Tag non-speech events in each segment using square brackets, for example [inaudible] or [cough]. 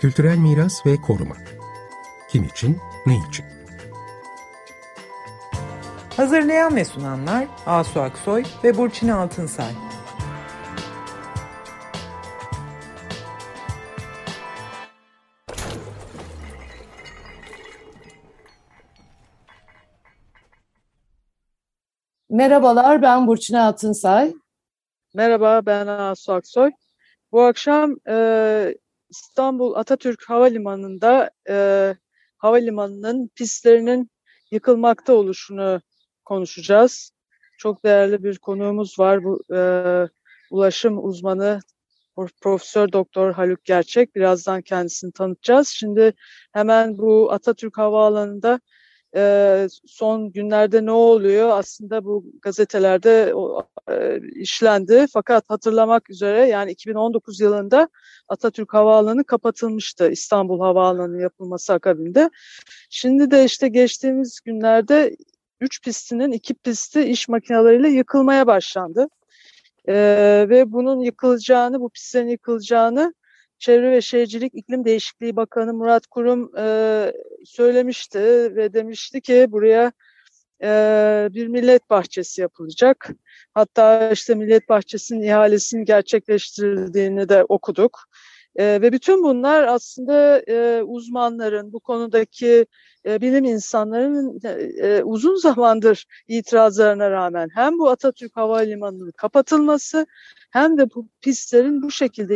Kültürel miras ve koruma. Kim için, ne için? Hazırlayan ve sunanlar Asu Aksoy ve Burçin Altınsay. Merhabalar, ben Burçin Altınsay. Merhaba, ben Asu Aksoy. Bu akşam e, İstanbul Atatürk Havalimanı'nda e, havalimanının pistlerinin yıkılmakta oluşunu konuşacağız. Çok değerli bir konuğumuz var. Bu e, ulaşım uzmanı Profesör Doktor Haluk Gerçek. Birazdan kendisini tanıtacağız. Şimdi hemen bu Atatürk Havaalanı'nda e, son günlerde ne oluyor? Aslında bu gazetelerde e, işlendi. Fakat hatırlamak üzere yani 2019 yılında Atatürk Havaalanı kapatılmıştı İstanbul Havaalanı yapılması akabinde. Şimdi de işte geçtiğimiz günlerde üç pistinin iki pisti iş makineleriyle yıkılmaya başlandı. Ee, ve bunun yıkılacağını, bu pistlerin yıkılacağını Çevre ve Şehircilik İklim Değişikliği Bakanı Murat Kurum e, söylemişti ve demişti ki buraya e, bir millet bahçesi yapılacak. Hatta işte millet bahçesinin ihalesinin gerçekleştirildiğini de okuduk. E, ve bütün bunlar aslında e, uzmanların, bu konudaki e, bilim insanlarının e, uzun zamandır itirazlarına rağmen hem bu Atatürk Havalimanı'nın kapatılması hem de bu pistlerin bu şekilde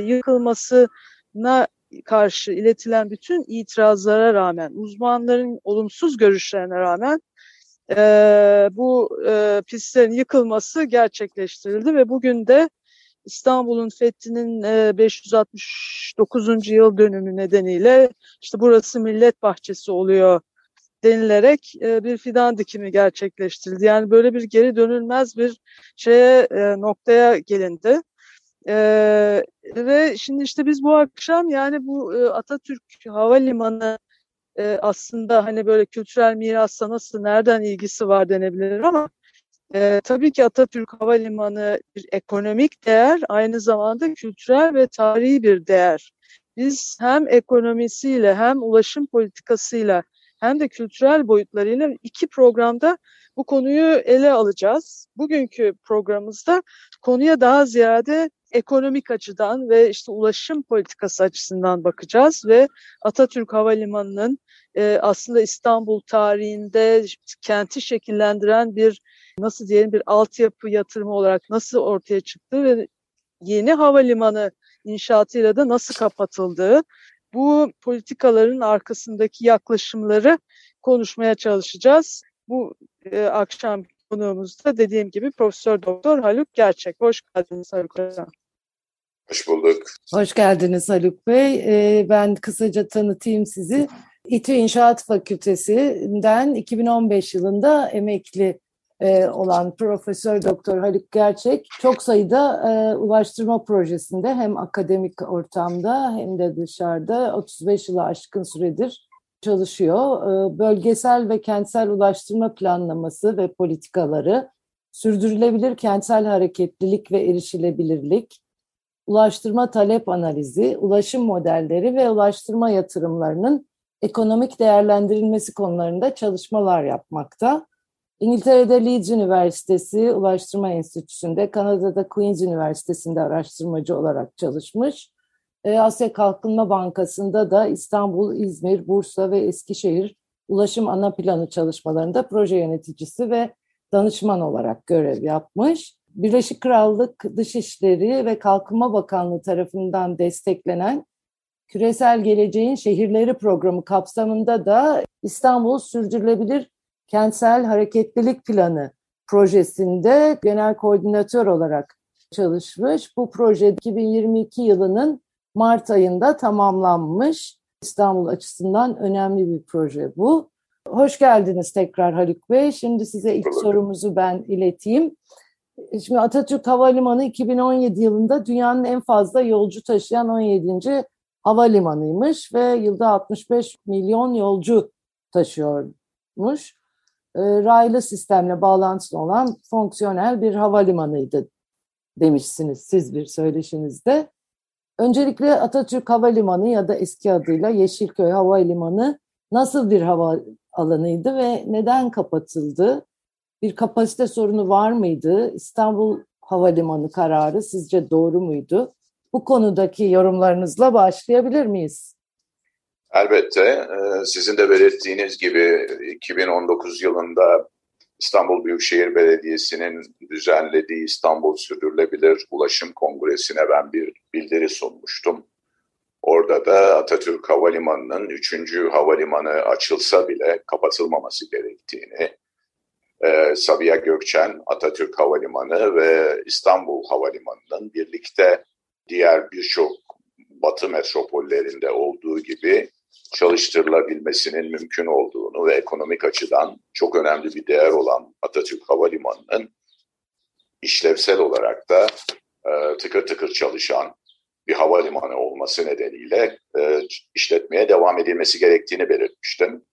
yıkılmasına karşı iletilen bütün itirazlara rağmen, uzmanların olumsuz görüşlerine rağmen e, bu e, pistlerin yıkılması gerçekleştirildi ve bugün de İstanbul'un fethinin e, 569. yıl dönümü nedeniyle işte burası millet bahçesi oluyor denilerek e, bir fidan dikimi gerçekleştirildi. Yani böyle bir geri dönülmez bir şeye e, noktaya gelindi. Ee, ve şimdi işte biz bu akşam yani bu e, Atatürk Havalimanı e, aslında hani böyle kültürel mirasla nasıl nereden ilgisi var denebilir ama e, tabii ki Atatürk Havalimanı bir ekonomik değer aynı zamanda kültürel ve tarihi bir değer. Biz hem ekonomisiyle hem ulaşım politikasıyla hem de kültürel boyutlarıyla iki programda bu konuyu ele alacağız. Bugünkü programımızda konuya daha ziyade ekonomik açıdan ve işte ulaşım politikası açısından bakacağız ve Atatürk Havalimanı'nın e, aslında İstanbul tarihinde kenti şekillendiren bir nasıl diyelim bir altyapı yatırımı olarak nasıl ortaya çıktı ve yeni havalimanı inşaatıyla da nasıl kapatıldığı bu politikaların arkasındaki yaklaşımları konuşmaya çalışacağız. Bu e, akşam konuğumuzda dediğim gibi Profesör Doktor Haluk Gerçek. Hoş geldiniz Haluk Hocam. Hoş bulduk. Hoş geldiniz Haluk Bey. Ee, ben kısaca tanıtayım sizi. İTÜ İnşaat Fakültesinden 2015 yılında emekli e, olan Profesör Doktor Haluk Gerçek çok sayıda e, ulaştırma projesinde hem akademik ortamda hem de dışarıda 35 yılı aşkın süredir çalışıyor. E, bölgesel ve kentsel ulaştırma planlaması ve politikaları, sürdürülebilir kentsel hareketlilik ve erişilebilirlik, ulaştırma talep analizi, ulaşım modelleri ve ulaştırma yatırımlarının ekonomik değerlendirilmesi konularında çalışmalar yapmakta. İngiltere'de Leeds Üniversitesi Ulaştırma Enstitüsü'nde, Kanada'da Queen's Üniversitesi'nde araştırmacı olarak çalışmış. E, Asya Kalkınma Bankası'nda da İstanbul, İzmir, Bursa ve Eskişehir ulaşım ana planı çalışmalarında proje yöneticisi ve danışman olarak görev yapmış. Birleşik Krallık Dışişleri ve Kalkınma Bakanlığı tarafından desteklenen Küresel Geleceğin Şehirleri Programı kapsamında da İstanbul Sürdürülebilir Kentsel Hareketlilik Planı projesinde genel koordinatör olarak çalışmış. Bu proje 2022 yılının Mart ayında tamamlanmış. İstanbul açısından önemli bir proje bu. Hoş geldiniz tekrar Haluk Bey. Şimdi size ilk sorumuzu ben ileteyim. Şimdi Atatürk Havalimanı 2017 yılında dünyanın en fazla yolcu taşıyan 17. havalimanıymış ve yılda 65 milyon yolcu taşıyormuş. E, raylı sistemle bağlantılı olan fonksiyonel bir havalimanıydı demişsiniz siz bir söyleşinizde. Öncelikle Atatürk Havalimanı ya da eski adıyla Yeşilköy Havalimanı nasıl bir hava alanıydı ve neden kapatıldı? Bir kapasite sorunu var mıydı? İstanbul Havalimanı kararı sizce doğru muydu? Bu konudaki yorumlarınızla başlayabilir miyiz? Elbette. E, sizin de belirttiğiniz gibi 2019 yılında İstanbul Büyükşehir Belediyesi'nin düzenlediği İstanbul Sürdürülebilir Ulaşım Kongresi'ne ben bir bildiri sunmuştum. Orada da Atatürk Havalimanı'nın 3. havalimanı açılsa bile kapatılmaması gerektiğini, e, Sabiha Gökçen Atatürk Havalimanı ve İstanbul Havalimanı'nın birlikte diğer birçok batı metropollerinde olduğu gibi çalıştırılabilmesinin mümkün olduğunu ve ekonomik açıdan çok önemli bir değer olan Atatürk Havalimanı'nın işlevsel olarak da e, tıkır tıkır çalışan bir havalimanı olması nedeniyle e, işletmeye devam edilmesi gerektiğini belirtmiştim.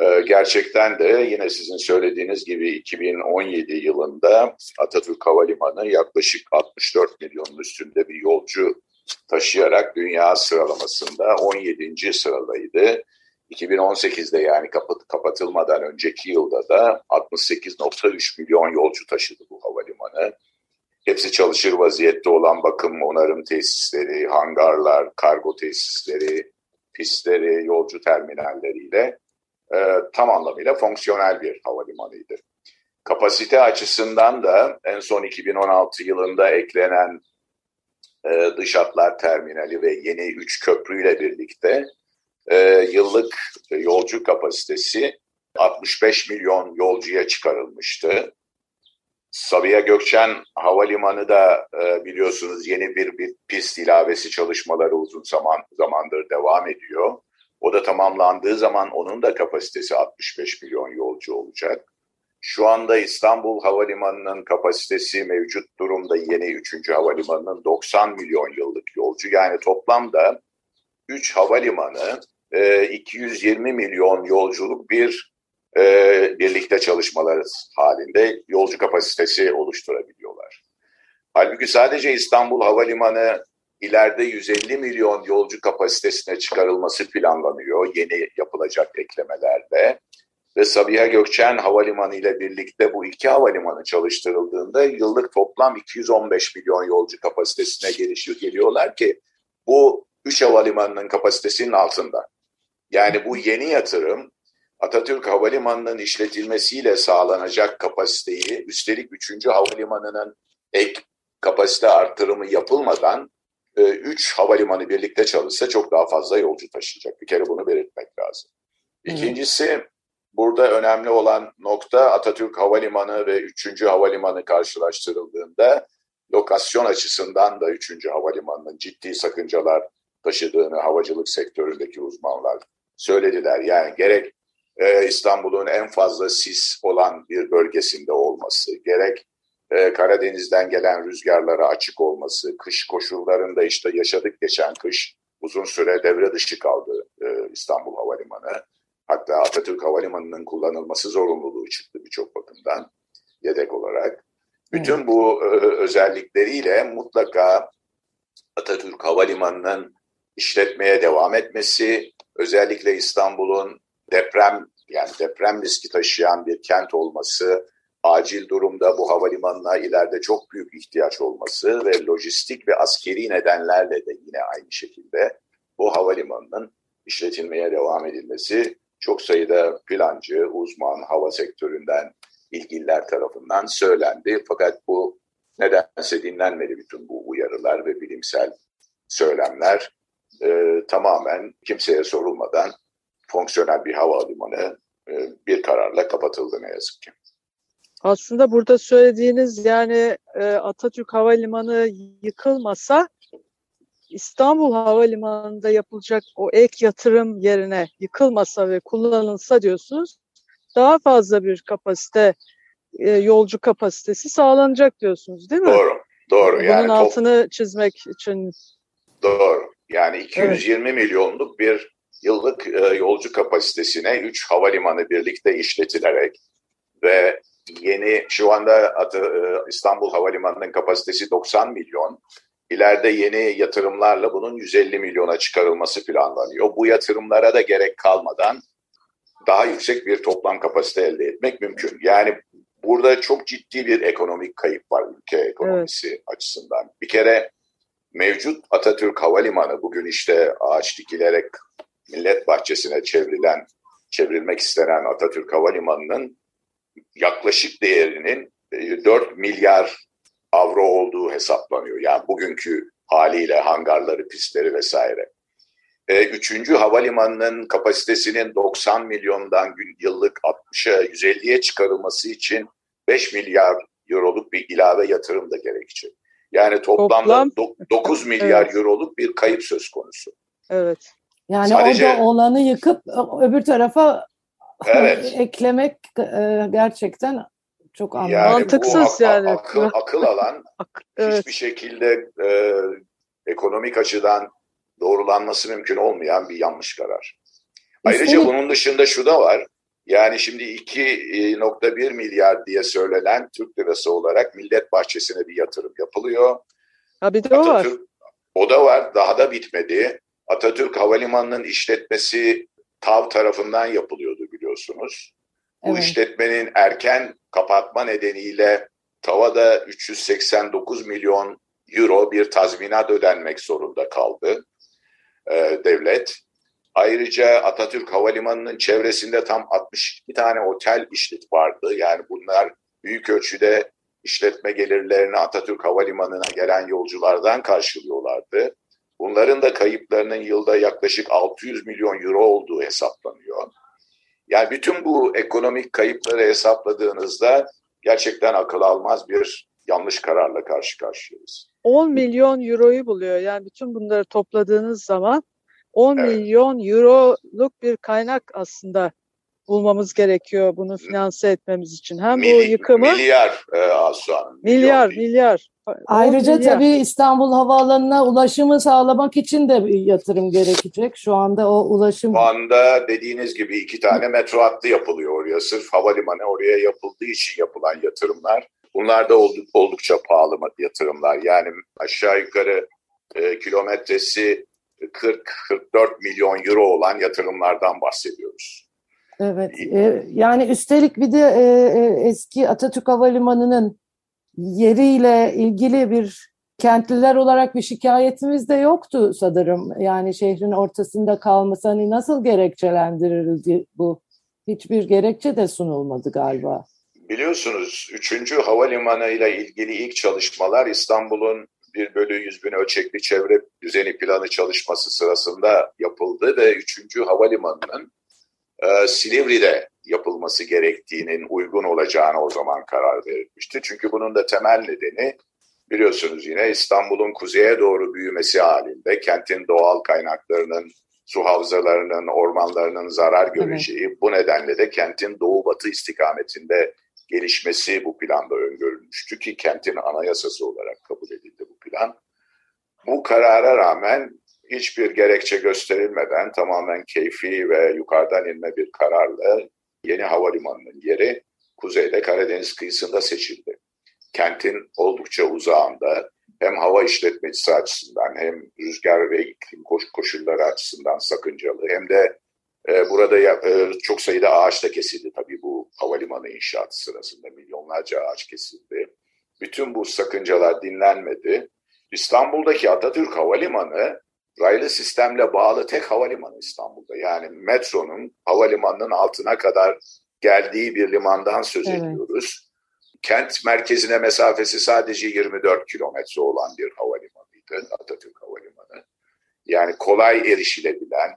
E, gerçekten de yine sizin söylediğiniz gibi 2017 yılında Atatürk Havalimanı yaklaşık 64 milyonun üstünde bir yolcu taşıyarak dünya sıralamasında 17. sıradaydı. 2018'de yani kapat, kapatılmadan önceki yılda da 68.3 milyon yolcu taşıdı bu havalimanı. Hepsi çalışır vaziyette olan bakım, onarım tesisleri, hangarlar, kargo tesisleri, pistleri, yolcu terminalleriyle e, tam anlamıyla fonksiyonel bir havalimanıydı. Kapasite açısından da en son 2016 yılında eklenen e, dış hatlar terminali ve yeni üç köprüyle birlikte e, yıllık yolcu kapasitesi 65 milyon yolcuya çıkarılmıştı. Sabiha Gökçen Havalimanı da e, biliyorsunuz yeni bir, bir pist ilavesi çalışmaları uzun zaman zamandır devam ediyor. O da tamamlandığı zaman onun da kapasitesi 65 milyon yolcu olacak. Şu anda İstanbul Havalimanı'nın kapasitesi mevcut durumda yeni 3. havalimanının 90 milyon yıllık yolcu. Yani toplamda 3 havalimanı 220 e, milyon yolculuk bir e, birlikte çalışmaları halinde yolcu kapasitesi oluşturabiliyorlar. Halbuki sadece İstanbul Havalimanı ileride 150 milyon yolcu kapasitesine çıkarılması planlanıyor yeni yapılacak eklemelerle ve Sabiha Gökçen Havalimanı ile birlikte bu iki havalimanı çalıştırıldığında yıllık toplam 215 milyon yolcu kapasitesine gelişiyor, geliyorlar ki bu üç havalimanının kapasitesinin altında. Yani bu yeni yatırım Atatürk Havalimanı'nın işletilmesiyle sağlanacak kapasiteyi üstelik 3. havalimanının ek kapasite arttırımı yapılmadan 3 e, havalimanı birlikte çalışsa çok daha fazla yolcu taşıyacak. Bir kere bunu belirtmek lazım. İkincisi Burada önemli olan nokta Atatürk Havalimanı ve 3. Havalimanı karşılaştırıldığında lokasyon açısından da 3. Havalimanı'nın ciddi sakıncalar taşıdığını havacılık sektöründeki uzmanlar söylediler. Yani gerek e, İstanbul'un en fazla sis olan bir bölgesinde olması, gerek e, Karadeniz'den gelen rüzgarlara açık olması, kış koşullarında işte yaşadık geçen kış uzun süre devre dışı kaldı e, İstanbul Havalimanı. Hatta Atatürk Havalimanı'nın kullanılması zorunluluğu çıktı birçok bakımdan yedek olarak. Bütün bu özellikleriyle mutlaka Atatürk Havalimanı'nın işletmeye devam etmesi, özellikle İstanbul'un deprem yani deprem riski taşıyan bir kent olması, acil durumda bu havalimanına ileride çok büyük ihtiyaç olması ve lojistik ve askeri nedenlerle de yine aynı şekilde bu havalimanının işletilmeye devam edilmesi çok sayıda plancı, uzman, hava sektöründen ilgililer tarafından söylendi. Fakat bu nedense dinlenmedi bütün bu uyarılar ve bilimsel söylemler e, tamamen kimseye sorulmadan fonksiyonel bir havalimanı e, bir kararla kapatıldı ne yazık ki. Aslında burada söylediğiniz yani e, Atatürk Havalimanı yıkılmasa İstanbul Havalimanı'nda yapılacak o ek yatırım yerine yıkılmasa ve kullanılsa diyorsunuz daha fazla bir kapasite e, yolcu kapasitesi sağlanacak diyorsunuz değil mi? Doğru. Doğru. Bunun yani altını çizmek için. Doğru. Yani 220 evet. milyonluk bir yıllık e, yolcu kapasitesine 3 havalimanı birlikte işletilerek ve yeni şu anda adı, e, İstanbul Havalimanı'nın kapasitesi 90 milyon ileride yeni yatırımlarla bunun 150 milyona çıkarılması planlanıyor. Bu yatırımlara da gerek kalmadan daha yüksek bir toplam kapasite elde etmek mümkün. Yani burada çok ciddi bir ekonomik kayıp var ülke ekonomisi evet. açısından. Bir kere mevcut Atatürk Havalimanı bugün işte ağaç dikilerek millet bahçesine çevrilen, çevrilmek istenen Atatürk Havalimanı'nın yaklaşık değerinin 4 e, milyar avro olduğu hesaplanıyor. Yani bugünkü haliyle hangarları, pistleri vesaire. E, üçüncü havalimanının kapasitesinin 90 milyondan yıllık 60'a 150'ye çıkarılması için 5 milyar euroluk bir ilave yatırım da gerekecek. Yani toplamda Toplam... 9 milyar evet. euroluk bir kayıp söz konusu. Evet. Yani Sadece... orada olanı yıkıp öbür tarafa evet. [laughs] eklemek e, gerçekten çok yani mantıksız bu yani. Akıl, akıl alan [laughs] evet. hiçbir şekilde e, ekonomik açıdan doğrulanması mümkün olmayan bir yanlış karar. Ayrıca Üstelik... bunun dışında şu da var. Yani şimdi 2.1 milyar diye söylenen Türk lirası olarak Millet Bahçesi'ne bir yatırım yapılıyor. Ha bir de o var. O da var. Daha da bitmedi. Atatürk Havalimanı'nın işletmesi TAV tarafından yapılıyordu biliyorsunuz. Evet. Bu işletmenin erken kapatma nedeniyle TAV'a 389 milyon euro bir tazminat ödenmek zorunda kaldı e, devlet. Ayrıca Atatürk Havalimanı'nın çevresinde tam 62 tane otel işlet vardı. Yani bunlar büyük ölçüde işletme gelirlerini Atatürk Havalimanı'na gelen yolculardan karşılıyorlardı. Bunların da kayıplarının yılda yaklaşık 600 milyon euro olduğu hesaplanıyor. Yani bütün bu ekonomik kayıpları hesapladığınızda gerçekten akıl almaz bir yanlış kararla karşı karşıyayız. 10 milyon euroyu buluyor. Yani bütün bunları topladığınız zaman 10 evet. milyon euroluk bir kaynak aslında bulmamız gerekiyor bunu finanse etmemiz için. Hem Mili, bu yıkımı milyar e, Asuhan. Milyar, milyar. milyar. Ayrıca milyar. tabii İstanbul Havaalanı'na ulaşımı sağlamak için de bir yatırım gerekecek. Şu anda o ulaşım... Şu anda dediğiniz gibi iki tane metro hattı yapılıyor oraya. Sırf havalimanı oraya yapıldığı için yapılan yatırımlar. Bunlar da oldukça pahalı yatırımlar. Yani aşağı yukarı e, kilometresi 40-44 milyon euro olan yatırımlardan bahsediyoruz. Evet, e, yani üstelik bir de e, e, eski Atatürk Havalimanı'nın yeriyle ilgili bir kentliler olarak bir şikayetimiz de yoktu sanırım. Yani şehrin ortasında kalması hani nasıl gerekçelendirildi bu? Hiçbir gerekçe de sunulmadı galiba. Biliyorsunuz 3. Havalimanı ile ilgili ilk çalışmalar İstanbul'un 1 bölü 100 bin ölçekli çevre düzeni planı çalışması sırasında yapıldı ve 3. Havalimanı'nın e, Silivri'de yapılması gerektiğinin uygun olacağını o zaman karar verilmişti. Çünkü bunun da temel nedeni biliyorsunuz yine İstanbul'un kuzeye doğru büyümesi halinde kentin doğal kaynaklarının, su havzalarının, ormanlarının zarar göreceği, evet. bu nedenle de kentin doğu batı istikametinde gelişmesi bu planda öngörülmüştü ki kentin anayasası olarak kabul edildi bu plan. Bu karara rağmen hiçbir gerekçe gösterilmeden tamamen keyfi ve yukarıdan inme bir kararla yeni havalimanının yeri kuzeyde Karadeniz kıyısında seçildi. Kentin oldukça uzağında hem hava işletmecisi açısından hem rüzgar ve iklim koşulları açısından sakıncalı hem de e, burada e, çok sayıda ağaç da kesildi tabii bu havalimanı inşaatı sırasında milyonlarca ağaç kesildi. Bütün bu sakıncalar dinlenmedi. İstanbul'daki Atatürk Havalimanı raylı sistemle bağlı tek havalimanı İstanbul'da. Yani metronun havalimanının altına kadar geldiği bir limandan söz evet. ediyoruz. Kent merkezine mesafesi sadece 24 kilometre olan bir havalimanıydı Atatürk Havalimanı. Yani kolay erişilebilen,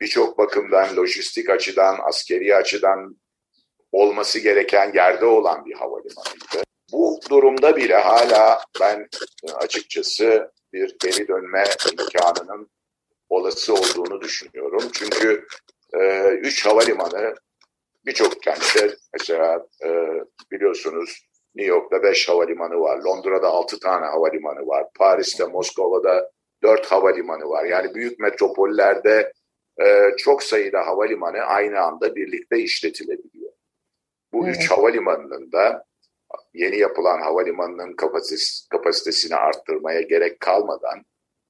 birçok bakımdan lojistik açıdan, askeri açıdan olması gereken yerde olan bir havalimanıydı. Bu durumda bile hala ben açıkçası bir geri dönme imkanının olası olduğunu düşünüyorum. Çünkü e, üç havalimanı birçok kentte mesela e, biliyorsunuz New York'ta beş havalimanı var, Londra'da altı tane havalimanı var, Paris'te, Moskova'da dört havalimanı var. Yani büyük metropollerde e, çok sayıda havalimanı aynı anda birlikte işletilebiliyor. Bu evet. üç havalimanının da yeni yapılan havalimanının kapasitesi, kapasitesini arttırmaya gerek kalmadan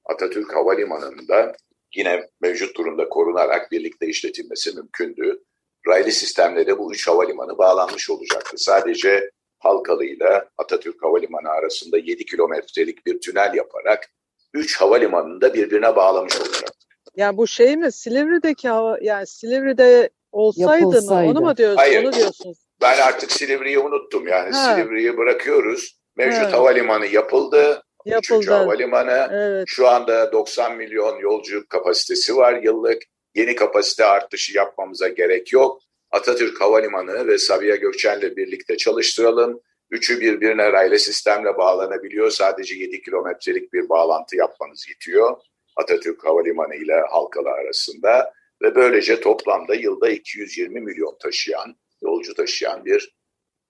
Atatürk Havalimanı'nda yine mevcut durumda korunarak birlikte işletilmesi mümkündü. Raylı sistemle bu üç havalimanı bağlanmış olacaktı. Sadece Halkalı ile Atatürk Havalimanı arasında 7 kilometrelik bir tünel yaparak üç havalimanını da birbirine bağlamış olacaktı. Yani bu şey mi? Silivri'deki hava yani Silivri'de olsaydı Yapılsaydı. mı? Onu mu diyorsunuz? Hayır. Onu diyorsunuz. Ben artık Silivri'yi unuttum. Yani Ha. Silivri'yi bırakıyoruz. Mevcut Evet. havalimanı yapıldı. Üçüncü Yapıldı. havalimanı. Evet. Şu anda 90 milyon yolcu kapasitesi var yıllık. Yeni kapasite artışı yapmamıza gerek yok. Atatürk Havalimanı ve Sabiha Gökçen'le birlikte çalıştıralım. Üçü birbirine raylı sistemle bağlanabiliyor. Sadece 7 kilometrelik bir bağlantı yapmanız yetiyor. Atatürk Havalimanı ile Halkalı arasında. Ve böylece toplamda yılda 220 milyon taşıyan, yolcu taşıyan bir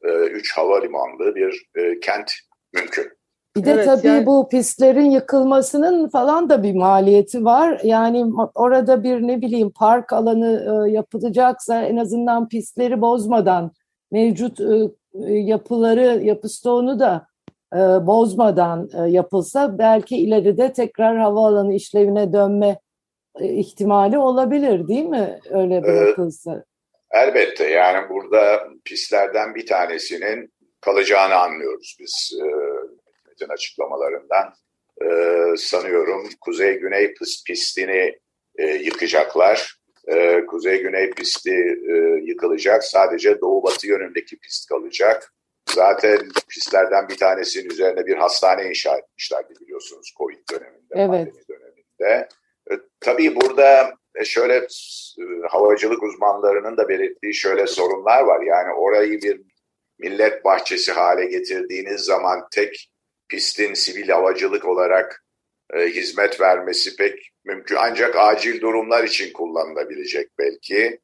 e, üç havalimanlı bir e, kent mümkün. Bir de Evet, tabii yani- bu pistlerin yıkılmasının falan da bir maliyeti var. Yani orada bir ne bileyim park alanı e, yapılacaksa en azından pistleri bozmadan mevcut e, e, yapıları, yapı stoğunu da e, bozmadan e, yapılsa belki ileride tekrar havaalanı işlevine dönme e, ihtimali olabilir değil mi? Öyle bırakılsa. Elbette yani burada pistlerden bir tanesinin kalacağını anlıyoruz biz e, Hükümet'in açıklamalarından. E, sanıyorum kuzey-güney pist- pistini e, yıkacaklar. Kuzey-güney pisti yıkılacak. Sadece doğu-batı yönündeki pist kalacak. Zaten pistlerden bir tanesinin üzerine bir hastane inşa etmişlerdi biliyorsunuz Covid döneminde, Evet. pandemi döneminde. Tabii burada şöyle e, havacılık uzmanlarının da belirttiği şöyle sorunlar var. Yani orayı bir millet bahçesi hale getirdiğiniz zaman tek pistin sivil havacılık olarak e, hizmet vermesi pek mümkün. Ancak acil durumlar için kullanılabilecek belki.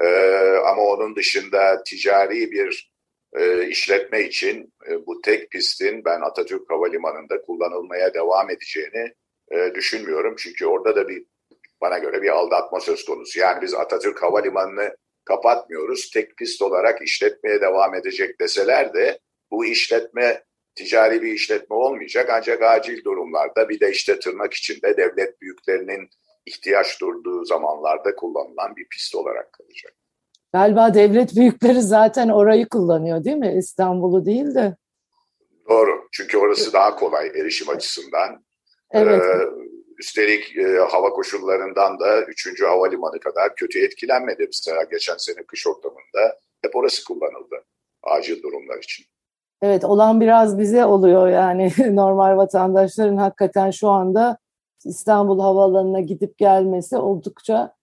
E, ama onun dışında ticari bir e, işletme için e, bu tek pistin ben Atatürk Havalimanı'nda kullanılmaya devam edeceğini e, düşünmüyorum. Çünkü orada da bir bana göre bir aldatma söz konusu. Yani biz Atatürk Havalimanı'nı kapatmıyoruz. Tek pist olarak işletmeye devam edecek deseler de bu işletme ticari bir işletme olmayacak. Ancak acil durumlarda bir de işte tırnak içinde devlet büyüklerinin ihtiyaç durduğu zamanlarda kullanılan bir pist olarak kalacak. Galiba devlet büyükleri zaten orayı kullanıyor değil mi? İstanbul'u değil de. Doğru. Çünkü orası daha kolay erişim açısından. Evet. Ee, üstelik e, hava koşullarından da 3. havalimanı kadar kötü etkilenmedi. Mesela geçen sene kış ortamında hep orası kullanıldı acil durumlar için. Evet olan biraz bize oluyor yani [laughs] normal vatandaşların hakikaten şu anda İstanbul Havaalanı'na gidip gelmesi oldukça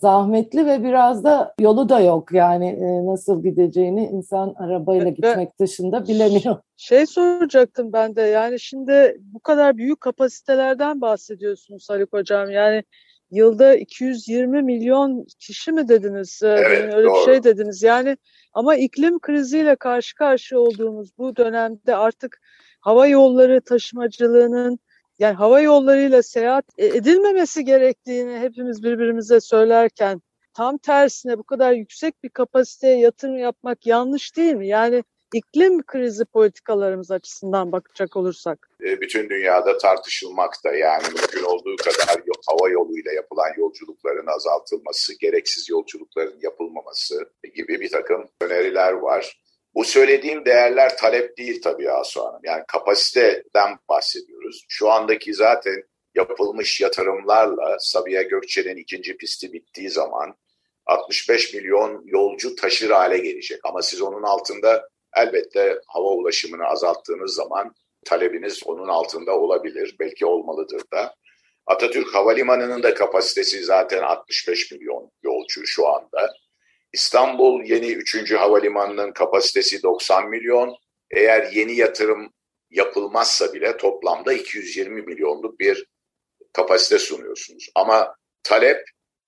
zahmetli ve biraz da yolu da yok yani e, nasıl gideceğini insan arabayla Evet, gitmek dışında bilemiyor. Şey soracaktım ben de yani şimdi bu kadar büyük kapasitelerden bahsediyorsunuz Haluk Hocam. Yani yılda 220 milyon kişi mi dediniz? Ee, Evet, demin öyle doğru. bir şey dediniz. Yani ama iklim kriziyle karşı karşıya olduğumuz bu dönemde artık hava yolları taşımacılığının yani hava yollarıyla seyahat e- edilmemesi gerektiğini hepimiz birbirimize söylerken tam tersine bu kadar yüksek bir kapasiteye yatırım yapmak yanlış değil mi? Yani iklim krizi politikalarımız açısından bakacak olursak. E, bütün dünyada tartışılmakta. Yani mümkün olduğu kadar hava yoluyla yapılan yolculukların azaltılması, gereksiz yolculukların yapılmaması gibi bir takım öneriler var. Bu söylediğim değerler talep değil tabii Asu Hanım. Yani kapasiteden bahsediyoruz. Şu andaki zaten yapılmış yatırımlarla Sabiha Gökçen'in ikinci pisti bittiği zaman 65 milyon yolcu taşır hale gelecek. Ama siz onun altında elbette hava ulaşımını azalttığınız zaman talebiniz onun altında olabilir. Belki olmalıdır da. Atatürk Havalimanı'nın da kapasitesi zaten 65 milyon yolcu şu anda. İstanbul yeni 3. havalimanının kapasitesi 90 milyon. Eğer yeni yatırım yapılmazsa bile toplamda 220 milyonluk bir kapasite sunuyorsunuz. Ama talep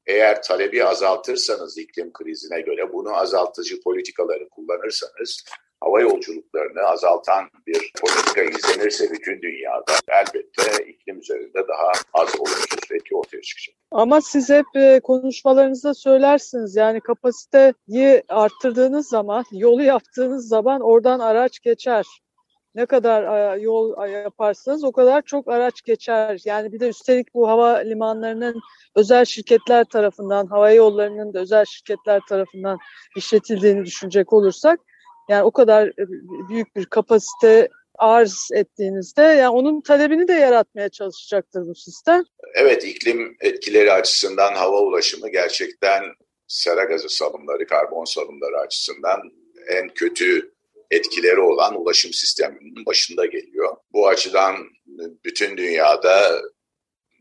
eğer talebi azaltırsanız iklim krizine göre bunu azaltıcı politikaları kullanırsanız hava yolculuklarını azaltan bir politika izlenirse bütün dünyada elbette iklim üzerinde daha az olumsuz etki ortaya çıkacak. Ama siz hep e, konuşmalarınızda söylersiniz yani kapasiteyi arttırdığınız zaman, yolu yaptığınız zaman oradan araç geçer. Ne kadar e, yol yaparsanız o kadar çok araç geçer. Yani bir de üstelik bu hava limanlarının özel şirketler tarafından, hava yollarının da özel şirketler tarafından işletildiğini düşünecek olursak yani o kadar e, büyük bir kapasite arz ettiğinizde yani onun talebini de yaratmaya çalışacaktır bu sistem. Evet iklim etkileri açısından hava ulaşımı gerçekten sera gazı salımları, karbon salımları açısından en kötü etkileri olan ulaşım sisteminin başında geliyor. Bu açıdan bütün dünyada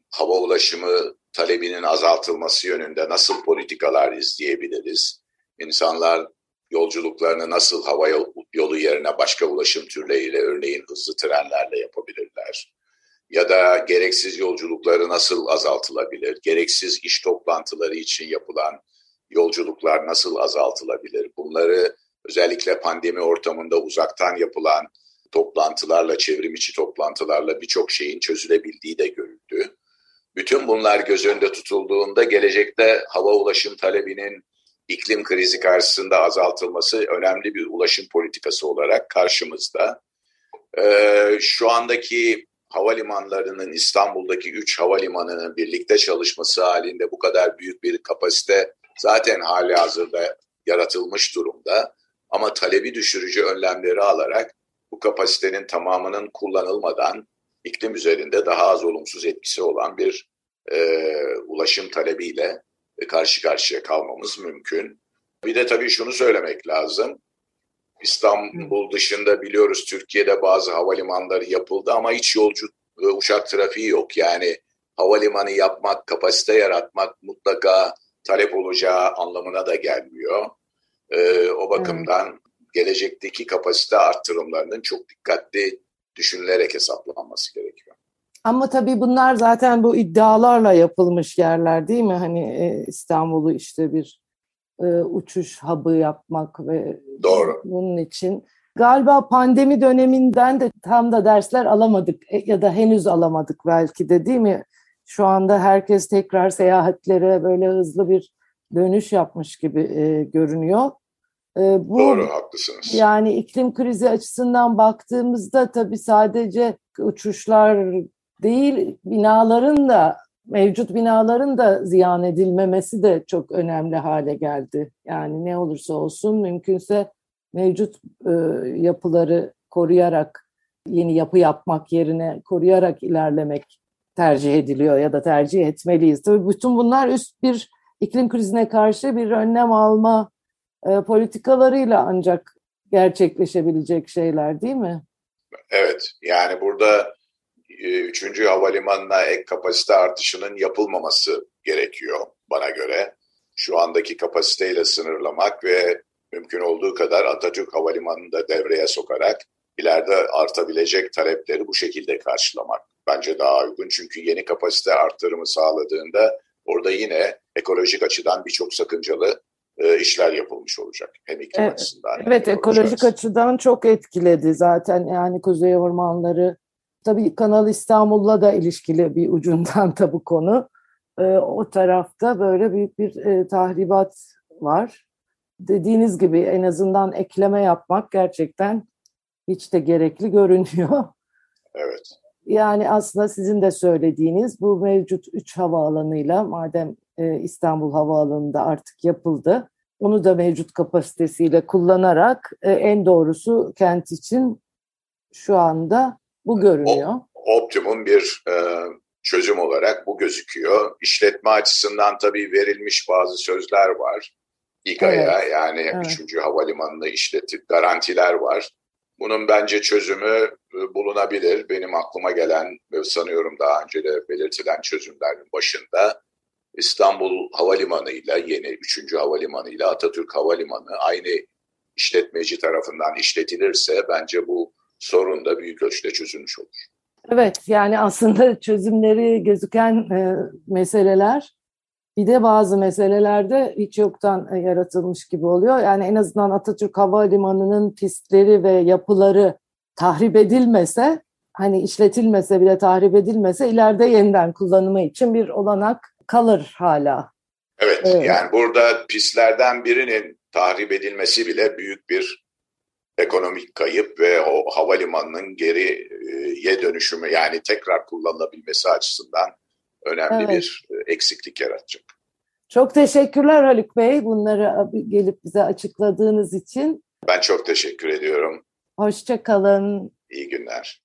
hava ulaşımı talebinin azaltılması yönünde nasıl politikalar izleyebiliriz? İnsanlar yolculuklarını nasıl hava yolu yerine başka ulaşım türleriyle örneğin hızlı trenlerle yapabilirler? Ya da gereksiz yolculukları nasıl azaltılabilir? Gereksiz iş toplantıları için yapılan yolculuklar nasıl azaltılabilir? Bunları özellikle pandemi ortamında uzaktan yapılan toplantılarla, çevrim içi toplantılarla birçok şeyin çözülebildiği de görüldü. Bütün bunlar göz önünde tutulduğunda gelecekte hava ulaşım talebinin iklim krizi karşısında azaltılması önemli bir ulaşım politikası olarak karşımızda. Ee, şu andaki havalimanlarının İstanbul'daki 3 havalimanının birlikte çalışması halinde bu kadar büyük bir kapasite zaten hali hazırda yaratılmış durumda. Ama talebi düşürücü önlemleri alarak bu kapasitenin tamamının kullanılmadan iklim üzerinde daha az olumsuz etkisi olan bir e, ulaşım talebiyle karşı karşıya kalmamız mümkün. Bir de tabii şunu söylemek lazım. İstanbul dışında biliyoruz Türkiye'de bazı havalimanları yapıldı ama hiç yolcu ve uçak trafiği yok. Yani havalimanı yapmak, kapasite yaratmak mutlaka talep olacağı anlamına da gelmiyor. Ee, o bakımdan gelecekteki kapasite artırımlarının çok dikkatli düşünülerek hesaplanması gerekiyor. Ama tabii bunlar zaten bu iddialarla yapılmış yerler değil mi? Hani e, İstanbul'u işte bir e, uçuş hub'ı yapmak ve Doğru. bunun için galiba pandemi döneminden de tam da dersler alamadık e, ya da henüz alamadık belki de değil mi? Şu anda herkes tekrar seyahatlere böyle hızlı bir dönüş yapmış gibi e, görünüyor. E, bu, Doğru, haklısınız. Yani iklim krizi açısından baktığımızda tabii sadece uçuşlar değil, binaların da mevcut binaların da ziyan edilmemesi de çok önemli hale geldi. Yani ne olursa olsun mümkünse mevcut e, yapıları koruyarak yeni yapı yapmak yerine koruyarak ilerlemek tercih ediliyor ya da tercih etmeliyiz. Tabii bütün bunlar üst bir iklim krizine karşı bir önlem alma e, politikalarıyla ancak gerçekleşebilecek şeyler değil mi? Evet, yani burada üçüncü havalimanına ek kapasite artışının yapılmaması gerekiyor bana göre. Şu andaki kapasiteyle sınırlamak ve mümkün olduğu kadar Atatürk Havalimanı'nı da devreye sokarak ileride artabilecek talepleri bu şekilde karşılamak bence daha uygun. Çünkü yeni kapasite arttırımı sağladığında orada yine ekolojik açıdan birçok sakıncalı e, işler yapılmış olacak. Hem iklim evet, açısından. Evet, ekolojik açıdan çok etkiledi zaten. Yani kuzey ormanları Tabii Kanal İstanbul'la da ilişkili bir ucundan da bu konu. E, o tarafta böyle büyük bir e, tahribat var. Dediğiniz gibi en azından ekleme yapmak gerçekten hiç de gerekli görünüyor. Evet. Yani aslında sizin de söylediğiniz bu mevcut üç havaalanıyla madem e, İstanbul Havaalanı'nda artık yapıldı, onu da mevcut kapasitesiyle kullanarak e, en doğrusu kent için şu anda bu görünüyor. O, optimum bir e, çözüm olarak bu gözüküyor. İşletme açısından tabii verilmiş bazı sözler var. İGA'ya evet. yani evet. 3. havalimanını işletip garantiler var. Bunun bence çözümü e, bulunabilir. Benim aklıma gelen ve sanıyorum daha önce de belirtilen çözümlerin başında İstanbul Havalimanı ile yeni 3. Havalimanı ile Atatürk Havalimanı aynı işletmeci tarafından işletilirse bence bu sorun da büyük ölçüde çözülmüş olur. Evet yani aslında [laughs] çözümleri gözüken e, meseleler Bir de bazı meselelerde hiç yoktan e, yaratılmış gibi oluyor. Yani en azından Atatürk Havalimanı'nın pistleri ve yapıları tahrip edilmese, hani işletilmese bile tahrip edilmese ileride yeniden kullanımı için bir olanak kalır hala. Evet, Evet. yani burada pistlerden birinin tahrip edilmesi bile büyük bir ekonomik kayıp ve o havalimanının geriye dönüşümü yani tekrar kullanılabilmesi açısından önemli Evet. bir e, eksiklik yaratacak. Çok teşekkürler Haluk Bey bunları gelip bize açıkladığınız için. Ben çok teşekkür ediyorum. Hoşça kalın. İyi günler.